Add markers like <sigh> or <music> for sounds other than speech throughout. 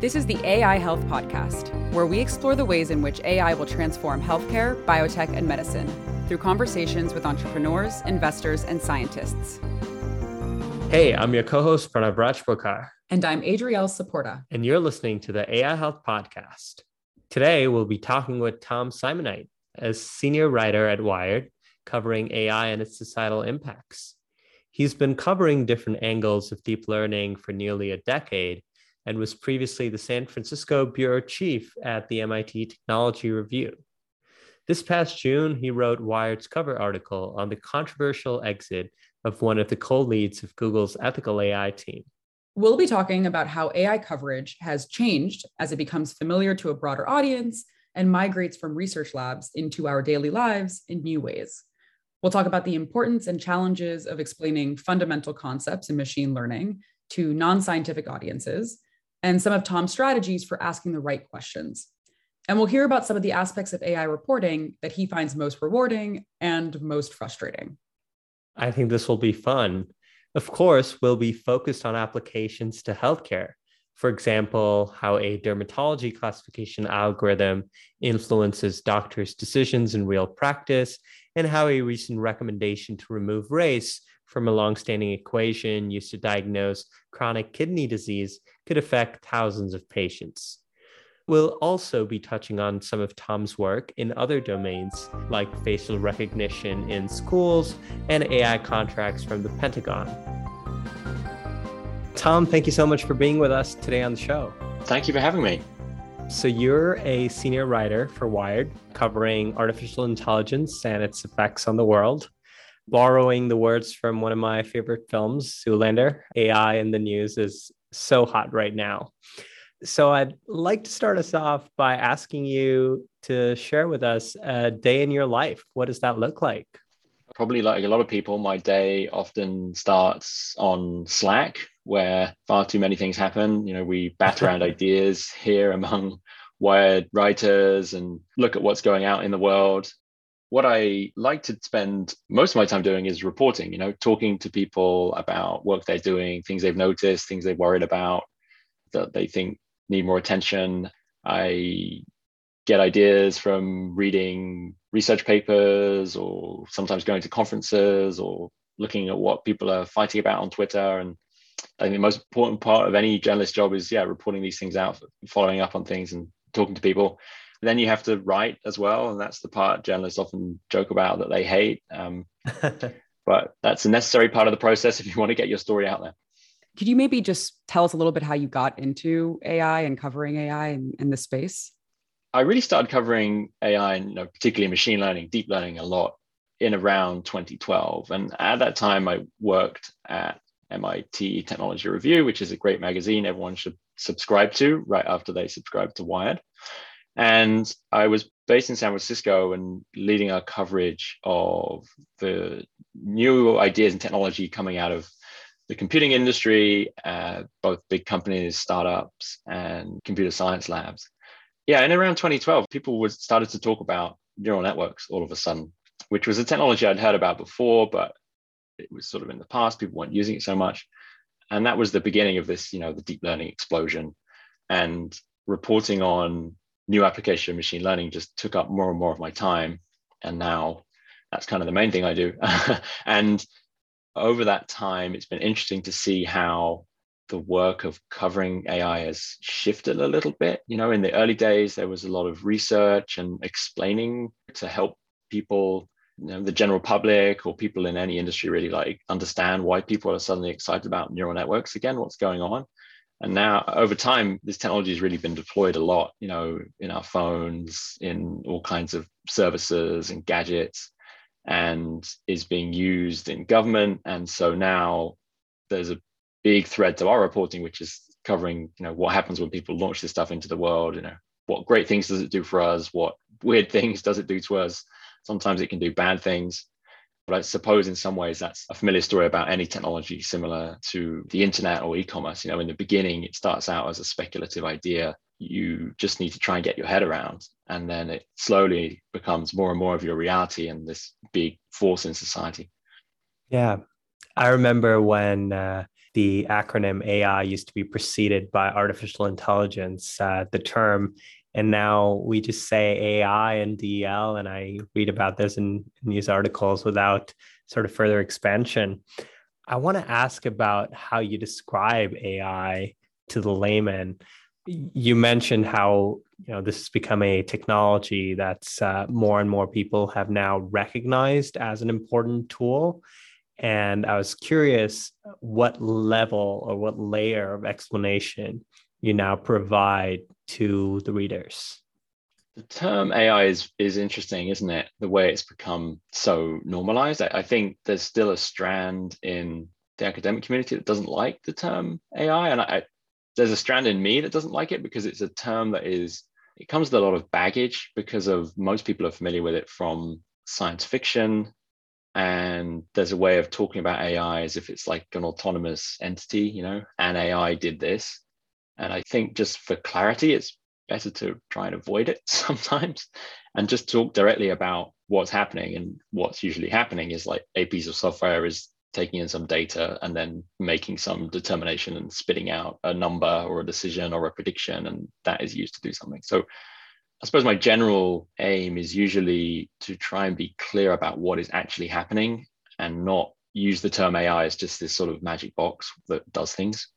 This is the AI Health Podcast, where we explore the ways in which AI will transform healthcare, biotech, and medicine through conversations with entrepreneurs, investors, and scientists. Hey, I'm your co host, Pranav Rajpurkar. And I'm Adriel Saporta. And you're listening to the AI Health Podcast. Today, we'll be talking with Tom Simonite, a senior writer at Wired, covering AI and its societal impacts. He's been covering different angles of deep learning for nearly a decade and was previously the San Francisco bureau chief at the MIT Technology Review. This past June, he wrote Wired's cover article on the controversial exit of one of the co leads of Google's ethical AI team. We'll be talking about how AI coverage has changed as it becomes familiar to a broader audience and migrates from research labs into our daily lives in new ways. We'll talk about the importance and challenges of explaining fundamental concepts in machine learning to non scientific audiences and some of Tom's strategies for asking the right questions. And we'll hear about some of the aspects of AI reporting that he finds most rewarding and most frustrating. I think this will be fun. Of course, we'll be focused on applications to healthcare. For example, how a dermatology classification algorithm influences doctors' decisions in real practice, and how a recent recommendation to remove race from a longstanding equation used to diagnose chronic kidney disease could affect thousands of patients. We'll also be touching on some of Tom's work in other domains like facial recognition in schools and AI contracts from the Pentagon. Tom, thank you so much for being with us today on the show. Thank you for having me. So, you're a senior writer for Wired, covering artificial intelligence and its effects on the world borrowing the words from one of my favorite films, Zoolander, AI in the news is so hot right now. So I'd like to start us off by asking you to share with us a day in your life. What does that look like? Probably like a lot of people, my day often starts on Slack, where far too many things happen. You know, we bat around <laughs> ideas here among wired writers and look at what's going out in the world what I like to spend most of my time doing is reporting, you know, talking to people about work they're doing, things they've noticed, things they're worried about that they think need more attention. I get ideas from reading research papers or sometimes going to conferences or looking at what people are fighting about on Twitter. And I think the most important part of any journalist job is, yeah, reporting these things out, following up on things and talking to people then you have to write as well, and that's the part journalists often joke about that they hate. Um, <laughs> but that's a necessary part of the process if you want to get your story out there. Could you maybe just tell us a little bit how you got into AI and covering AI in, in this space? I really started covering AI and you know, particularly machine learning, deep learning a lot in around 2012. And at that time, I worked at MIT Technology Review, which is a great magazine everyone should subscribe to right after they subscribe to Wired. And I was based in San Francisco and leading our coverage of the new ideas and technology coming out of the computing industry, uh, both big companies, startups, and computer science labs. Yeah, and around 2012, people started to talk about neural networks all of a sudden, which was a technology I'd heard about before, but it was sort of in the past. People weren't using it so much, and that was the beginning of this, you know, the deep learning explosion, and reporting on new application of machine learning just took up more and more of my time. And now that's kind of the main thing I do. <laughs> and over that time, it's been interesting to see how the work of covering AI has shifted a little bit. You know, in the early days, there was a lot of research and explaining to help people, you know, the general public or people in any industry really like understand why people are suddenly excited about neural networks again, what's going on. And now over time, this technology has really been deployed a lot, you know, in our phones, in all kinds of services and gadgets, and is being used in government. And so now there's a big thread to our reporting, which is covering, you know, what happens when people launch this stuff into the world, you know, what great things does it do for us? What weird <laughs> things does it do to us? Sometimes it can do bad things. But I suppose in some ways that's a familiar story about any technology similar to the internet or e-commerce. You know, in the beginning, it starts out as a speculative idea. You just need to try and get your head around. And then it slowly becomes more and more of your reality and this big force in society. Yeah. I remember when uh, the acronym AI used to be preceded by artificial intelligence, uh, the term. And now we just say AI and DEL, and I read about this in, in news articles without sort of further expansion. I want to ask about how you describe AI to the layman. You mentioned how you know this has become a technology that's uh, more and more people have now recognized as an important tool and I was curious what level or what layer of explanation you now provide to the readers. The term AI is, is interesting, isn't it? The way it's become so normalized. I, I think there's still a strand in the academic community that doesn't like the term AI. And I, there's a strand in me that doesn't like it because it's a term that is, it comes with a lot of baggage because of most people are familiar with it from science fiction and there's a way of talking about AI as if it's like an autonomous entity, you know, and AI did this. And I think just for clarity, it's better to try and avoid it <laughs> sometimes and just talk directly about what's happening. And what's usually happening is like a piece of software is taking in some data and then making some determination and spitting out a number or a decision or a prediction. And that is used to do something. So I suppose my general aim is usually to try and be clear about what is actually happening and not use the term AI as just this sort of magic box that does things.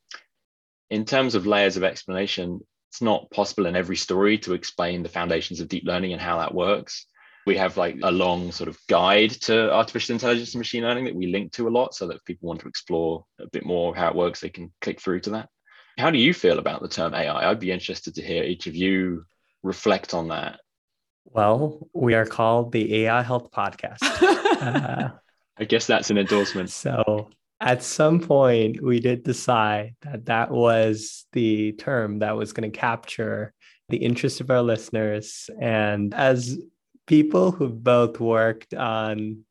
In terms of layers of explanation, it's not possible in every story to explain the foundations of deep learning and how that works. We have like a long sort of guide to artificial intelligence and machine learning that we link to a lot so that if people want to explore a bit more how it works, they can click through to that. How do you feel about the term AI? I'd be interested to hear each of you reflect on that? Well, we are called the AI Health Podcast. <laughs> uh, I guess that's an endorsement. So at some point, we did decide that that was the term that was going to capture the interest of our listeners. And as people who both worked on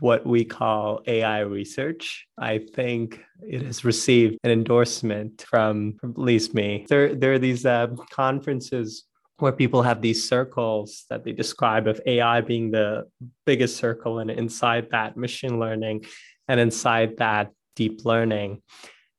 what we call AI research. I think it has received an endorsement from, at least me. There, there are these uh, conferences where people have these circles that they describe of AI being the biggest circle, and inside that, machine learning, and inside that, deep learning.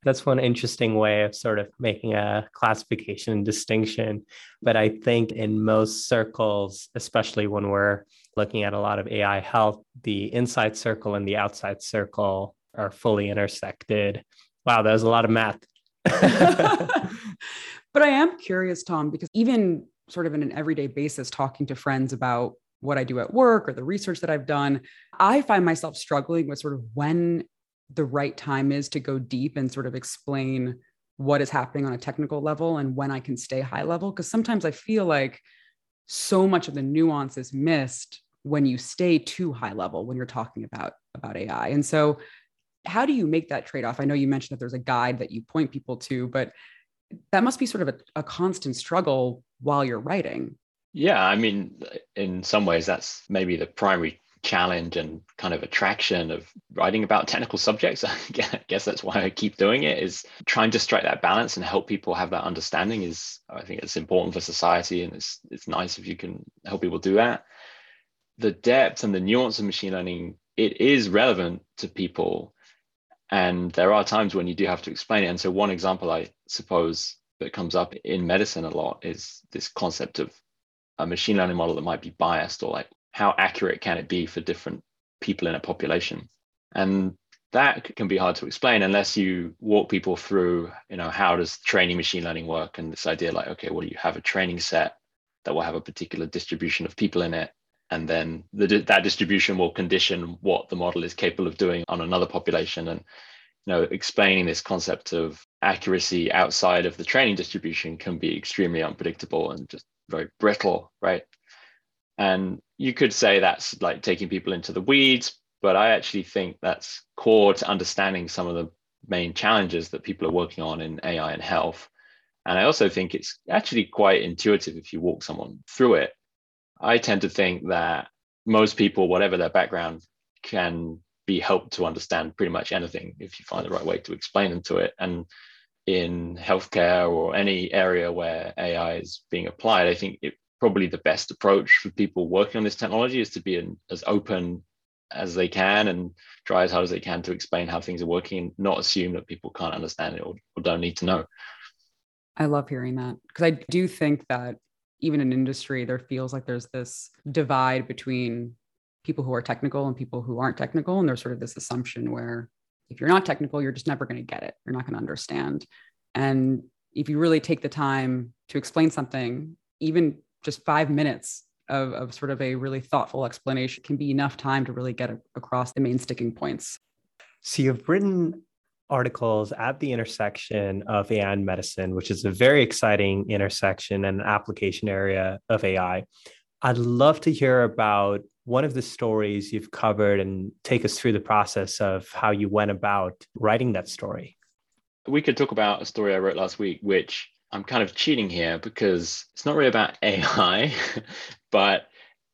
That's one interesting way of sort of making a classification and distinction. But I think in most circles, especially when we're looking at a lot of AI health, the inside circle and the outside circle are fully intersected. Wow, that was a lot of math. <laughs> but I am curious, Tom, because even sort of in an everyday basis talking to friends about what I do at work or the research that I've done, I find myself struggling with sort of when the right time is to go deep and sort of explain what is happening on a technical level and when I can stay high level. Because sometimes I feel like so much of the nuance is missed when you stay too high level when you're talking about about AI. And so how do you make that trade-off? I know you mentioned that there's a guide that you point people to, but that must be sort of a, a constant struggle while you're writing. Yeah, I mean, in some ways, that's maybe the primary challenge and kind of attraction of writing about technical subjects. <laughs> I guess that's why I keep doing it is trying to strike that balance and help people have that understanding is I think it's important for society and it's it's nice if you can help people do that. The depth and the nuance of machine learning, it is relevant to people and there are times when you do have to explain it. And so, one example I suppose that comes up in medicine a lot is this concept of a machine learning model that might be biased or like how accurate can it be for different people in a population? And that can be hard to explain unless you walk people through, you know, how does training machine learning work? And this idea like, okay, well, you have a training set that will have a particular distribution of people in it and then the, that distribution will condition what the model is capable of doing on another population and you know explaining this concept of accuracy outside of the training distribution can be extremely unpredictable and just very brittle right and you could say that's like taking people into the weeds but i actually think that's core to understanding some of the main challenges that people are working on in ai and health and i also think it's actually quite intuitive if you walk someone through it I tend to think that most people, whatever their background, can be helped to understand pretty much anything if you find the right way to explain them to it. And in healthcare or any area where AI is being applied, I think it probably the best approach for people working on this technology is to be an, as open as they can and try as hard as they can to explain how things are working and not assume that people can't understand it or, or don't need to know. I love hearing that because I do think that even in industry, there feels like there's this divide between people who are technical and people who aren't technical. And there's sort of this assumption where if you're not technical, you're just never going to get it. You're not going to understand. And if you really take the time to explain something, even just five minutes of, of sort of a really thoughtful explanation can be enough time to really get a, across the main sticking points. So you've written articles at the intersection of AI and medicine, which is a very exciting intersection and application area of AI. I'd love to hear about one of the stories you've covered and take us through the process of how you went about writing that story. We could talk about a story I wrote last week, which I'm kind of cheating here because it's not really about AI, <laughs> but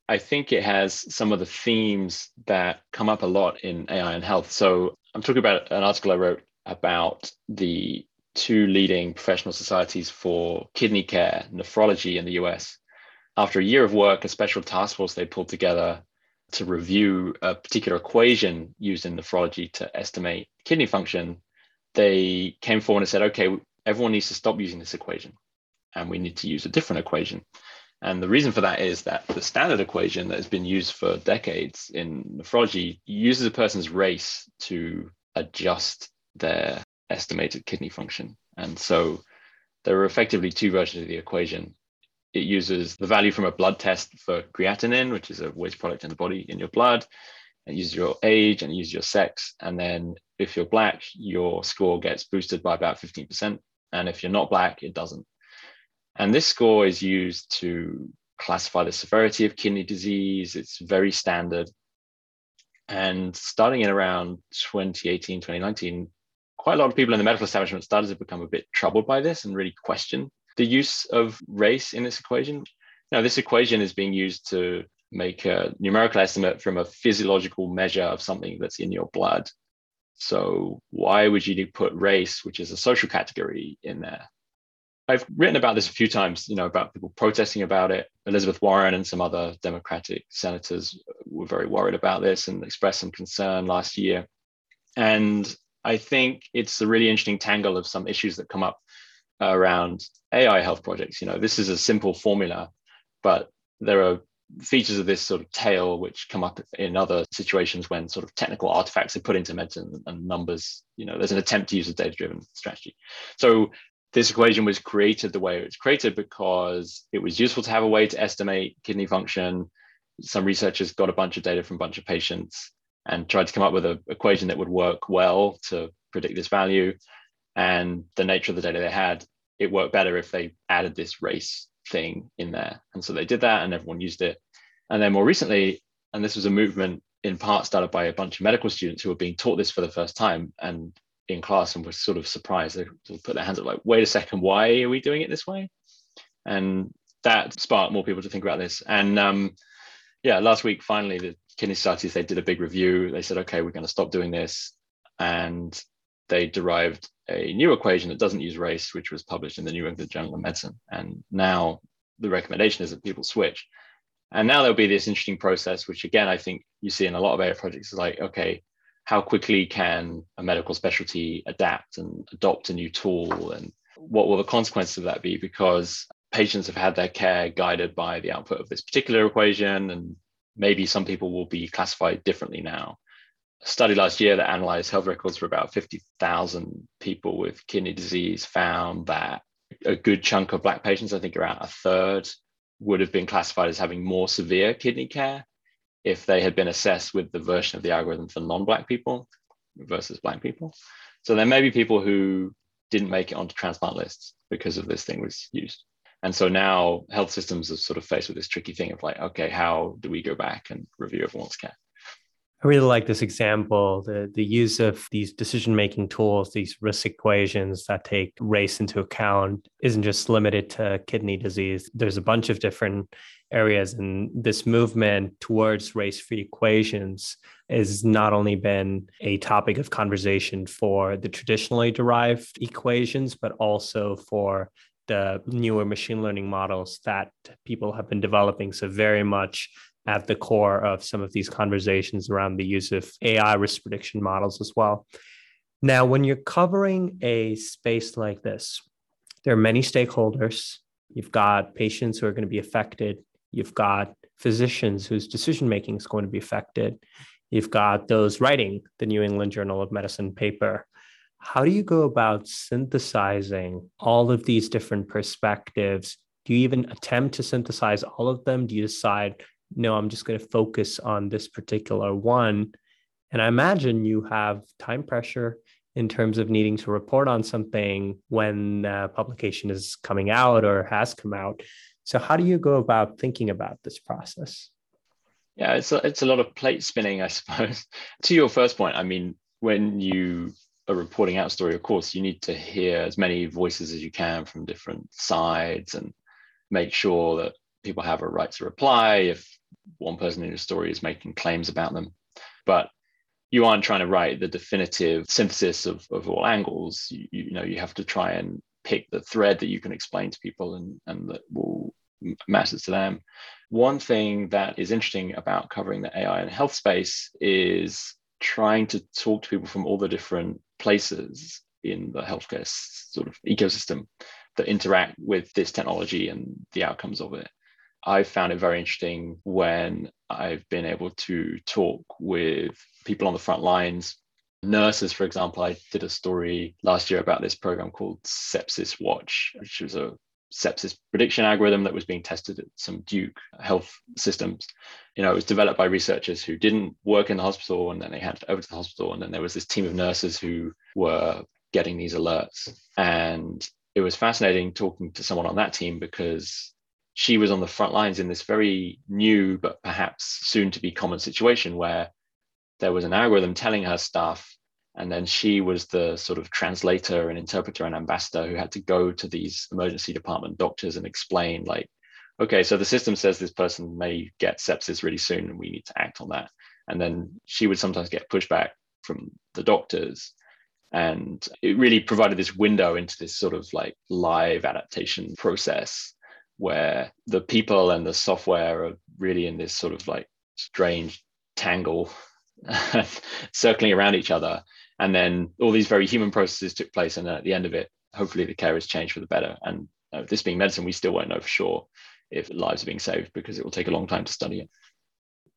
I think it has some of the themes that come up a lot in AI and health. So I'm talking about an article I wrote about the two leading professional societies for kidney care, nephrology in the US. After a year of work, a special task force they pulled together to review a particular equation used in nephrology to estimate kidney function, they came forward and said, okay, everyone needs to stop using this equation and we need to use a different equation. And the reason for that is that the standard equation that has been used for decades in nephrology uses a person's race to adjust their estimated kidney function. And so there are effectively two versions of the equation. It uses the value from a blood test for creatinine, which is a waste product in the body in your blood. It uses your age and uses your sex. And then if you're black, your score gets boosted by about 15%. And if you're not black, it doesn't. And this score is used to classify the severity of kidney disease. It's very standard. And starting in around 2018, 2019, quite a lot of people in the medical establishment started to become a bit troubled by this and really question the use of race in this equation. Now, this equation is being used to make a numerical estimate from a physiological measure of something that's in your blood. So, why would you put race, which is a social category, in there? I've written about this a few times, you know, about people protesting about it. Elizabeth Warren and some other Democratic senators were very worried about this and expressed some concern last year. And I think it's a really interesting tangle of some issues that come up around AI health projects. You know, this is a simple formula, but there are features of this sort of tale which come up in other situations when sort of technical artifacts are put into medicine and numbers you know there's an attempt to use a data driven strategy so this equation was created the way it was created because it was useful to have a way to estimate kidney function some researchers got a bunch of data from a bunch of patients and tried to come up with an equation that would work well to predict this value. And the nature of the data they had, it worked better if they added this race thing in there. And so they did that and everyone used it. And then more recently, and this was a movement in part started by a bunch of medical students who were being taught this for the first time and in class and were sort of surprised. They put their hands up like, wait a second, why are we doing it this way? And that sparked more people to think about this. And um, yeah, last week, finally, the kidney societies, they did a big review. They said, okay, we're going to stop doing this. And they derived a new equation that doesn't use race, which was published in the New England Journal of Medicine. And now the recommendation is that people switch. And now there'll be this interesting process, which again, I think you see in a lot of AI projects is like, okay, how quickly can a medical specialty adapt and adopt a new tool? And what will the consequences of that be? Because patients have had their care guided by the output of this particular equation, and maybe some people will be classified differently now. Study last year that analyzed health records for about 50,000 people with kidney disease found that a good chunk of Black patients, I think around a third, would have been classified as having more severe kidney care if they had been assessed with the version of the algorithm for non Black people versus Black people. So there may be people who didn't make it onto transplant lists because of this thing was used. And so now health systems are sort of faced with this tricky thing of like, okay, how do we go back and review everyone's care? I really like this example the, the use of these decision making tools, these risk equations that take race into account, isn't just limited to kidney disease. There's a bunch of different areas, and this movement towards race free equations has not only been a topic of conversation for the traditionally derived equations, but also for the newer machine learning models that people have been developing. So, very much at the core of some of these conversations around the use of AI risk prediction models as well. Now, when you're covering a space like this, there are many stakeholders. You've got patients who are going to be affected. You've got physicians whose decision making is going to be affected. You've got those writing the New England Journal of Medicine paper. How do you go about synthesizing all of these different perspectives? Do you even attempt to synthesize all of them? Do you decide, no, I'm just going to focus on this particular one? And I imagine you have time pressure in terms of needing to report on something when uh, publication is coming out or has come out. So, how do you go about thinking about this process? Yeah, it's a, it's a lot of plate spinning, I suppose. <laughs> to your first point, I mean, when you are reporting out story, of course, you need to hear as many voices as you can from different sides and make sure that people have a right to reply if one person in a story is making claims about them. But you aren't trying to write the definitive synthesis of, of all angles. You, you know, you have to try and pick the thread that you can explain to people and, and that will matters to them. One thing that is interesting about covering the AI and health space is trying to talk to people from all the different places in the healthcare sort of ecosystem that interact with this technology and the outcomes of it. I've found it very interesting when I've been able to talk with people on the front lines. Nurses, for example, I did a story last year about this program called Sepsis Watch, which was a sepsis prediction algorithm that was being tested at some Duke health systems. You know, it was developed by researchers who didn't work in the hospital and then they handed it over to the hospital. And then there was this team of nurses who were getting these alerts. And it was fascinating talking to someone on that team because she was on the front lines in this very new but perhaps soon to be common situation where there was an algorithm telling her stuff and then she was the sort of translator and interpreter and ambassador who had to go to these emergency department doctors and explain like okay so the system says this person may get sepsis really soon and we need to act on that. And then she would sometimes get pushback from the doctors. And it really provided this window into this sort of like live adaptation process where the people and the software are really in this sort of like strange tangle <laughs> circling around each other and then all these very human processes took place and at the end of it hopefully the care has changed for the better. And uh, this being medicine we still won't know for sure if lives are being saved because it will take a long time to study it.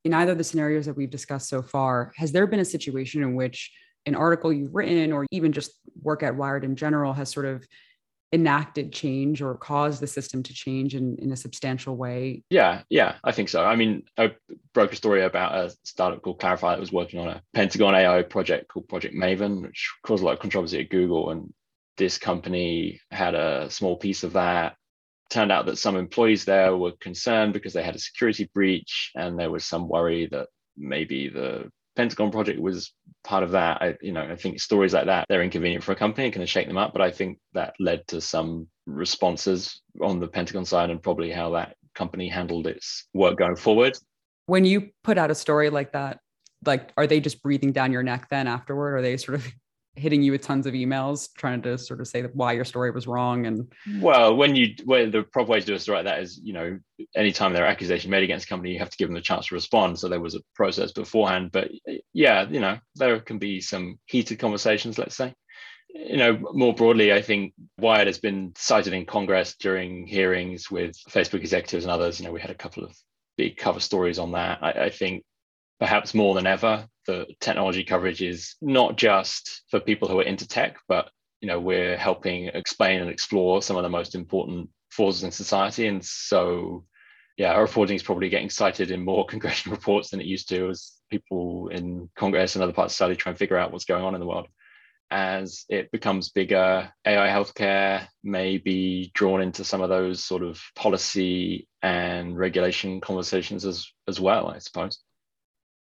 In either of the scenarios that we've discussed so far has there been a situation in which an article you've written or even just work at wired in general has sort of enacted change or caused the system to change in, in a substantial way? Yeah, yeah, I think so. I mean, I broke a story about a startup called Clarifai that was working on a Pentagon AI project called Project Maven, which caused a lot of controversy at Google. And this company had a small piece of that. Turned out that some employees there were concerned because they had a security breach, and there was some worry that maybe the Pentagon project was part of that. I, you know, I think stories like that they're inconvenient for a company and can shake them up. But I think that led to some responses on the Pentagon side and probably how that company handled its work going forward. When you put out a story like that, like are they just breathing down your neck then afterward? Are they sort of hitting you with tons of emails trying to sort of say why your story was wrong and well when you well the proper way to do a story like that is you know anytime there are accusations made against a company you have to give them the chance to respond. So there was a process beforehand but yeah you know there can be some heated conversations let's say. You know more broadly i think wired has been cited in congress during hearings with facebook executives and others. You know we had a couple of big cover stories on that. I, I think perhaps more than ever, the technology coverage is not just for people who are into tech, but you know we're helping explain and explore some of the most important forces in society. And so, yeah, our reporting is probably getting cited in more <laughs> congressional reports than it used to, as people in Congress and other parts of society try and figure out what's going on in the world. As it becomes bigger, AI healthcare may be drawn into some of those sort of policy and regulation conversations as as well, I suppose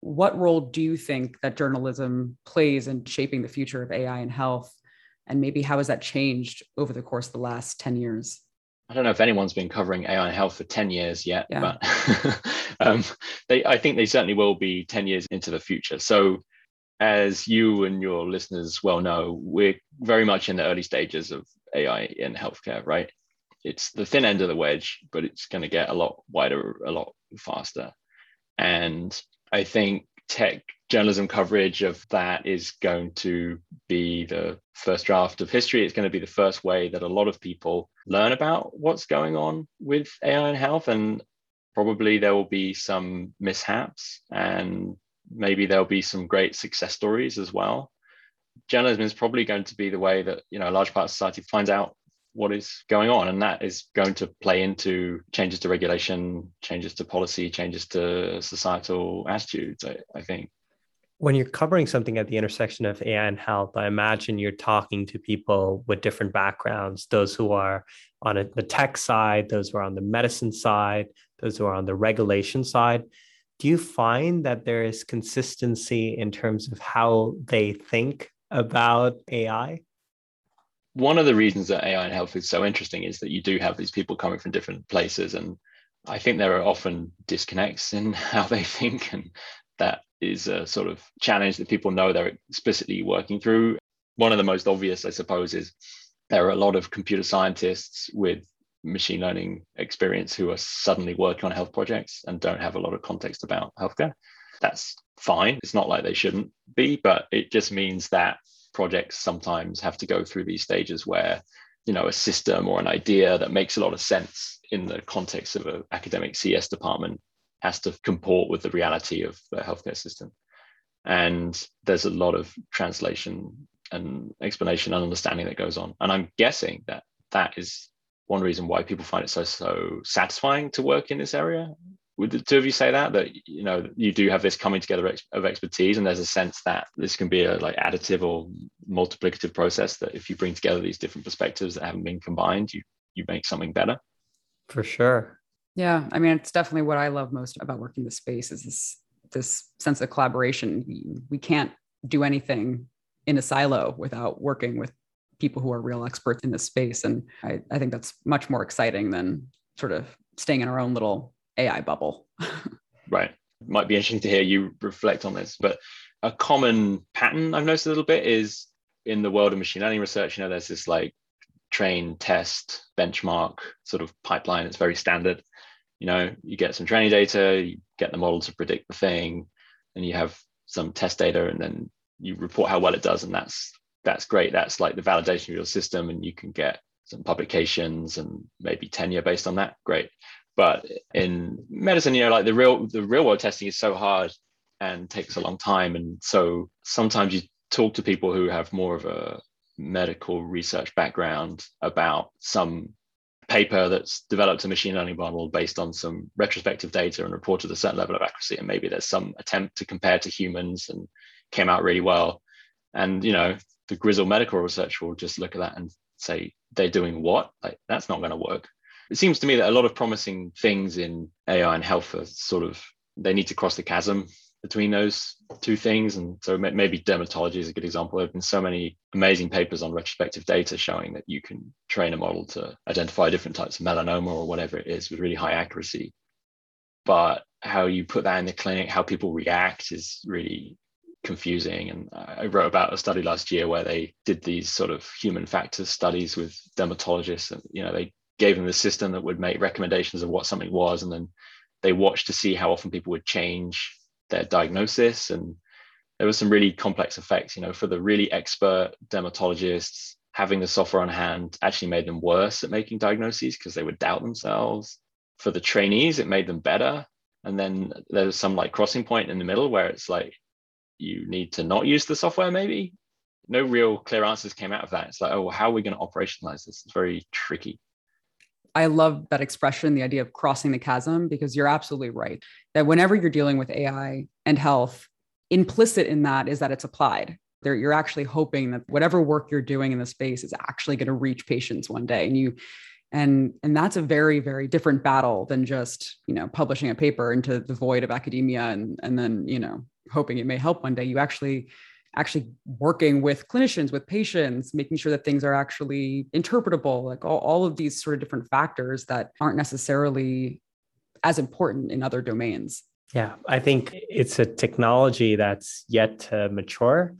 what role do you think that journalism plays in shaping the future of AI and health? And maybe how has that changed over the course of the last 10 years? I don't know if anyone's been covering AI and health for 10 years yet, yeah. but <laughs> um, they, I think they certainly will be 10 years into the future. So, as you and your listeners well know, we're very much in the early stages of AI in healthcare, right? It's the thin end of the wedge, but it's going to get a lot wider, a lot faster And I think tech journalism coverage of that is going to be the first draft of history. It's going to be the first way that a lot of people learn about what's going on with AI and health. And probably there will be some mishaps and maybe there'll be some great success stories as well. Journalism is probably going to be the way that you know a large part of society finds out what is going on, and that is going to play into changes to regulation, changes to policy, changes to societal attitudes. I, I think when you're covering something at the intersection of AI and health, I imagine you're talking to people with different backgrounds, those who are on a, the tech side, those who are on the medicine side, those who are on the regulation side. Do you find that there is consistency in terms of how they think about AI? One of the reasons that AI and health is so interesting is that you do have these people coming from different places. And I think there are often disconnects in <laughs> how they think. And that is a sort of challenge that people know they're explicitly working through. One of the most obvious, I suppose, is there are a lot of computer scientists with machine learning experience who are suddenly working on health projects and don't have a lot of context about healthcare. That's fine. It's not like they shouldn't be, but it just means that projects sometimes have to go through these stages where you know a system or an idea that makes a lot of sense in the context of an academic CS department has to comport with the reality of the healthcare system. And there's a lot of translation and explanation and understanding that goes on. And I'm guessing that that is one reason why people find it so so satisfying to work in this area. Would the two of you say that that you know you do have this coming together of expertise, and there's a sense that this can be a like additive or multiplicative process that if you bring together these different perspectives that haven't been combined, you you make something better. For sure. Yeah, I mean, it's definitely what I love most about working the space is this this sense of collaboration. We, we can't do anything in a silo without working with people who are real experts in this space. And I, I think that's much more exciting than sort of staying in our own little AI bubble. <laughs> right. Might be interesting to hear you reflect on this, but a common pattern I've noticed a little bit is in the world of machine learning research, you know, there's this like train, test, benchmark sort of pipeline. It's very standard. You know, you get some training data, you get the model to predict the thing, and you have some test data, and then you report how well it does, and that's that's great. That's like the validation of your system, and you can get some publications and maybe tenure based on that. Great. But in medicine, you know, like the real the real world testing is so hard and takes a long time. And so sometimes you talk to people who have more of a medical research background about some paper that's developed a machine learning model based on some retrospective data and reported a certain level of accuracy. And maybe there's some attempt to compare to humans and came out really well. And you know the grizzle medical research will just look at that and say they're doing what? Like that's not going to work it seems to me that a lot of promising things in ai and health are sort of they need to cross the chasm between those two things. And so maybe dermatology is a good example. There have been so many amazing papers on retrospective data showing that you can train a model to identify different types of melanoma or whatever it is with really high accuracy. But how you put that in the clinic how people react is really confusing. And I wrote about a study last year where they did these sort of human factors studies with dermatologists, and you know they gave them the system that would make recommendations of what something was, and then they watched to see how often people would change their diagnosis, and there was some really complex effects. You know, for the really expert dermatologists, having the software on hand actually made them worse at making diagnoses because they would doubt themselves. For the trainees, it made them better. And then there's some like crossing point in the middle where it's like you need to not use the software maybe no real clear answers came out of that it's like oh well, how are we going to operationalize this it's very tricky I love that expression, the idea of crossing the chasm, because you're absolutely right that whenever you're dealing with AI and health, implicit in that is that it's applied. There, you're actually hoping that whatever work you're doing in the space is actually going to reach patients one day, and you, and and that's a very very different battle than just you know publishing a paper into the void of academia and and then you know hoping it may help one day you actually actually working with clinicians with patients making sure that things are actually interpretable like all, all of these sort of different factors that aren't necessarily as important in other domains. Yeah i think it's a technology that's yet to mature.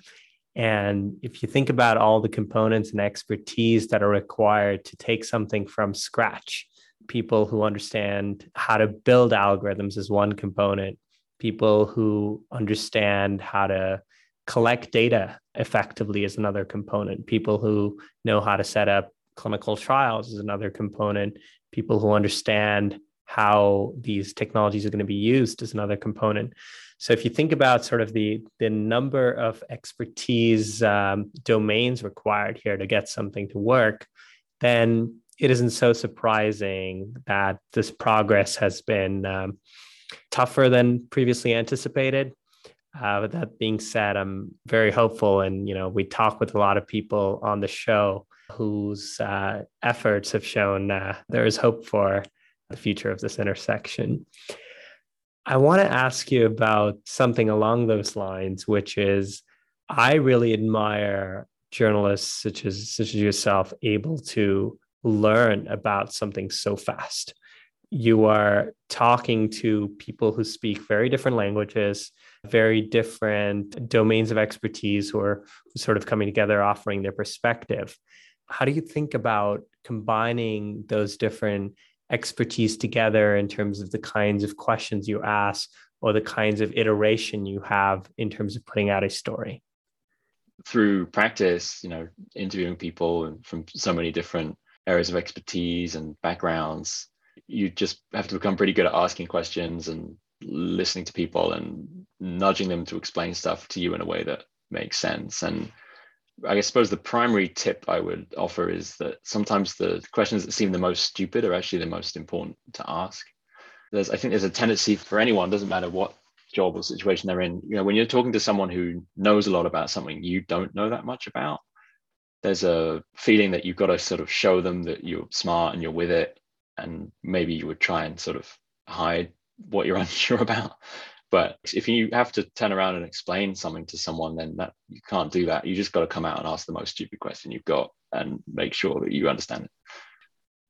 And if you think about all the components and expertise that are required to take something from scratch people who understand how to build algorithms is one component. People who understand how to collect data effectively is another component. People who know how to set up clinical trials is another component. People who understand how these technologies are going to be used is another component. So if you think about sort of the the number of expertise um, domains required here to get something to work, then it isn't so surprising that this progress has been um, tougher than previously anticipated. Uh, with that being said, I'm very hopeful, and you know, we talk with a lot of people on the show whose uh, efforts have shown uh, there is hope for the future of this intersection. I want to ask you about something along those lines, which is I really admire journalists such as such as yourself able to learn about something so fast. You are talking to people who speak very different languages, very different domains of expertise who are sort of coming together, offering their perspective. How do you think about combining those different expertise together in terms of the kinds of questions you ask or the kinds of iteration you have in terms of putting out a story? Through practice, you know, interviewing people from so many different areas of expertise and backgrounds, you just have to become pretty good at asking questions and listening to people and nudging them to explain stuff to you in a way that makes sense. And I suppose the primary tip I would offer is that sometimes the questions that seem the most stupid are actually the most important to ask. There's, I think there's a tendency for anyone, doesn't matter what job or situation they're in, you know, when you're talking to someone who knows a lot about something you don't know that much about, there's a feeling that you've got to sort of show them that you're smart and you're with it. And maybe you would try and sort of hide what you're <laughs> unsure about. But if you have to turn around and explain something to someone, then that you can't do that. You just got to come out and ask the most stupid question you've got and make sure that you understand it.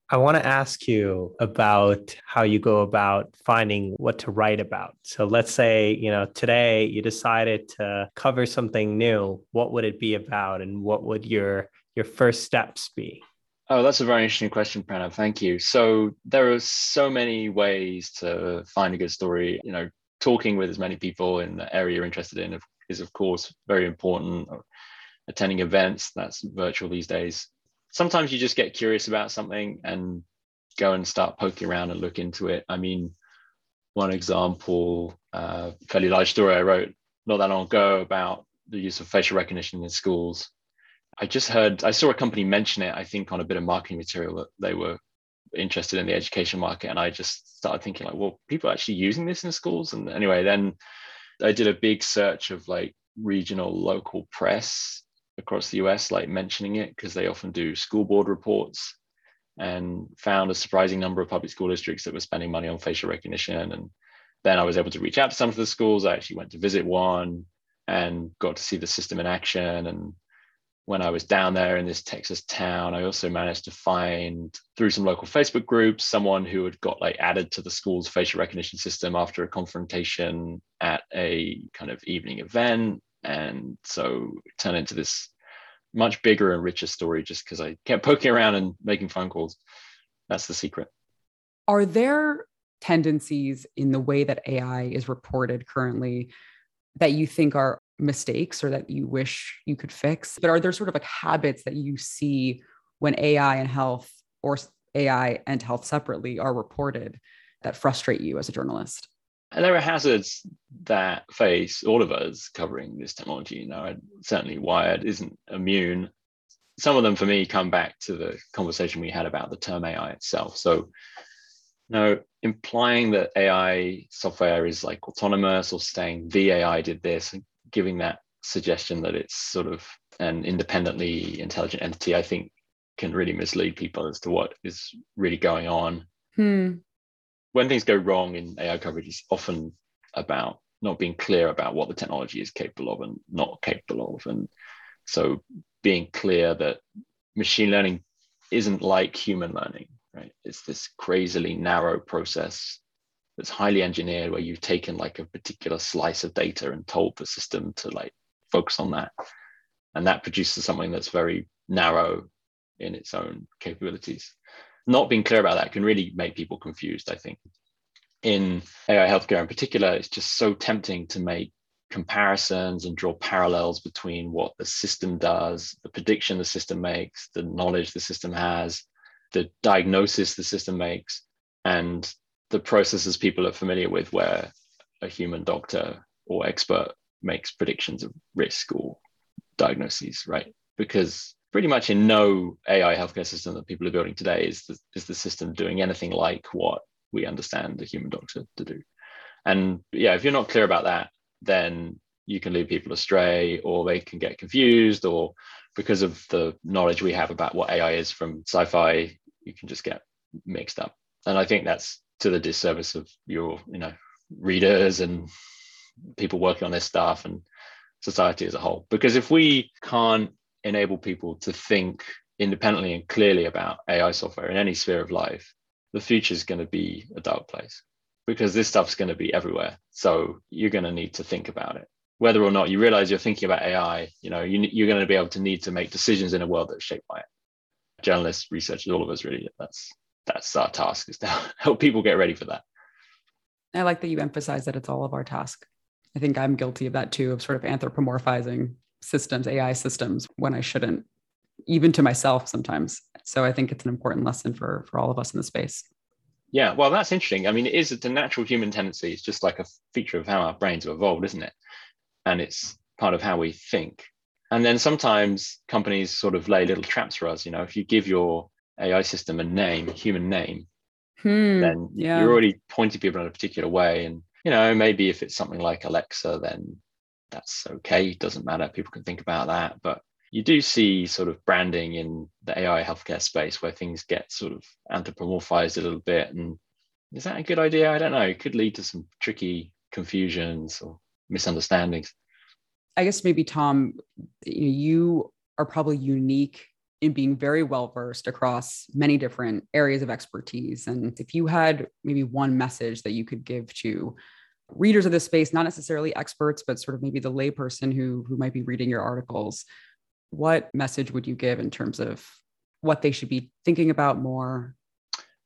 I want to ask you about how you go about finding what to write about. So let's say, you know, today you decided to cover something new. What would it be about and what would your your first steps be? Oh, that's a very interesting question, Pranav. Thank you. So there are so many ways to find a good story. You know, talking with as many people in the area you're interested in is of course very important attending events that's virtual these days sometimes you just get curious about something and go and start poking around and look into it i mean one example uh, fairly large story i wrote not that long ago about the use of facial recognition in schools i just heard i saw a company mention it i think on a bit of marketing material that they were interested in the education market and i just started thinking like well people are actually using this in schools? And anyway then i did a big search of like regional local press across the us like mentioning it because they often do school board reports and found a surprising number of public school districts that were spending money on facial recognition and then i was able to reach out to some of the schools. I actually went to visit one and got to see the system in action and when I was down there in this Texas town, I also managed to find through some local Facebook groups someone who had got like added to the school's facial recognition system after a confrontation at a kind of evening event. And so turned into this much bigger and richer story just because I kept poking around and making phone calls. That's the secret. Are there tendencies in the way that AI is reported currently that you think are mistakes or that you wish you could fix? But are there sort of like habits that you see when AI and health or AI and health separately are reported that frustrate you as a journalist? And there are hazards that face all of us covering this technology. You know, certainly Wired isn't immune. Some of them, for me, come back to the conversation we had about the term AI itself. So, know, implying that AI software is like autonomous or saying the AI did this giving that suggestion that it's sort of an independently intelligent entity, I think can really mislead people as to what is really going on. Hmm. When things go wrong in AI coverage, it's often about not being clear about what the technology is capable of and not capable of. And so being clear that machine learning isn't like human learning, right? It's this crazily narrow process that's highly engineered where you've taken like a particular slice of data and told the system to like focus on that. And that produces something that's very narrow in its own capabilities. Not being clear about that can really make people confused i think. In AI healthcare in particular, it's just so tempting to make comparisons and draw parallels between what the system does, the prediction the system makes, the knowledge the system has, the diagnosis the system makes, and the processes people are familiar with where a human doctor or expert makes predictions of risk or diagnoses, right? Because pretty much in no AI healthcare system that people are building today is the, is the system doing anything like what we understand the human doctor to do. And yeah, if you're not clear about that, then you can lead people astray or they can get confused or because of the knowledge we have about what AI is from sci-fi, you can just get mixed up. And I think that's to the disservice of your, you know, readers and people working on this stuff and society as a whole. Because if we can't enable people to think independently and clearly about AI software in any sphere of life, the future is going to be a dark place because this stuff's going to be everywhere. So you're going to need to think about it. Whether or not you realize you're thinking about AI, you know, you, you're going to be able to need to make decisions in a world that's shaped by it. Journalists, researchers, all of us really, that's that's our task is to <laughs> help people get ready for that. I like that you emphasize that it's all of our task. I think I'm guilty of that too, of sort of anthropomorphizing systems, AI systems, when I shouldn't, even to myself sometimes. So I think it's an important lesson for for all of us in the space. Yeah, well, that's interesting. I mean, it is a natural human tendency. It's just like a feature of how our brains have evolved, isn't it? And it's part of how we think. And then sometimes companies sort of lay little traps for us. You know, if you give your AI system a name, a human name, hmm, then yeah. you're already pointing people in a particular way. And, you know, maybe if it's something like Alexa, then that's okay. It doesn't matter. People can think about that. But you do see sort of branding in the AI healthcare space where things get sort of anthropomorphized a little bit. And is that a good idea? I don't know. It could lead to some tricky confusions or misunderstandings. I guess maybe Tom, you are probably unique in being very well versed across many different areas of expertise. And if you had maybe one message that you could give to readers of this space, not necessarily experts, but sort of maybe the layperson who, who might be reading your articles, what message would you give in terms of what they should be thinking about more?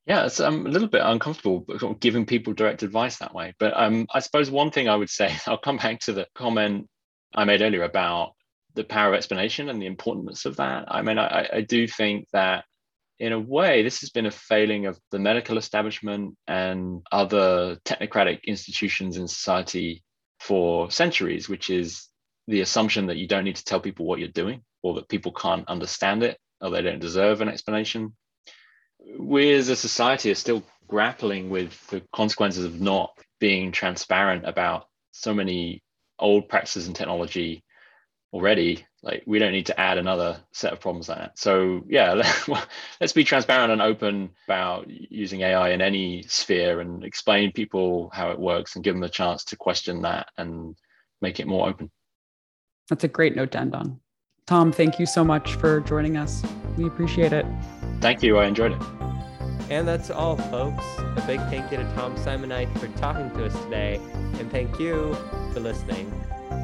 Yeah, it's, I'm a little bit uncomfortable giving people direct advice that way. But um, I suppose one thing I would say, <laughs> I'll come back to the comment I made earlier about the power of explanation and the importance of that. I mean, I, I do think that in a way, this has been a failing of the medical establishment and other technocratic institutions in society for centuries, which is the assumption that you don't need to tell people what you're doing or that people can't understand it or they don't deserve an explanation. We as a society are still grappling with the consequences of not being transparent about so many old practices and technology already like we don't need to add another set of problems like that. So yeah <laughs> let's be transparent and open about using ai in any sphere and explain people how it works and give them a chance to question that and make it more open. That's a great note to end on. Tom thank you so much for joining us. We appreciate it. Thank you. I enjoyed it. And that's all folks. A big thank you to tom simonite for talking to us today. And thank you for listening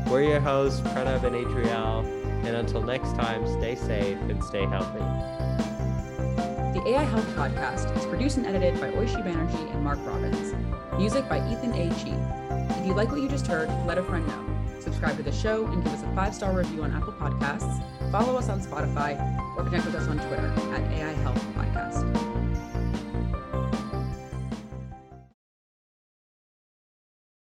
we're your hosts, Pranav and Adriel, and until next time, stay safe and stay healthy. The AI Health Podcast is produced and edited by Oishi Banerjee and Mark Robbins. Music by Ethan A. Chi. If you like what you just heard, let a friend know. Subscribe to the show and give us a five star review on Apple Podcasts. Follow us on Spotify or connect with us on Twitter at AI Health Podcast.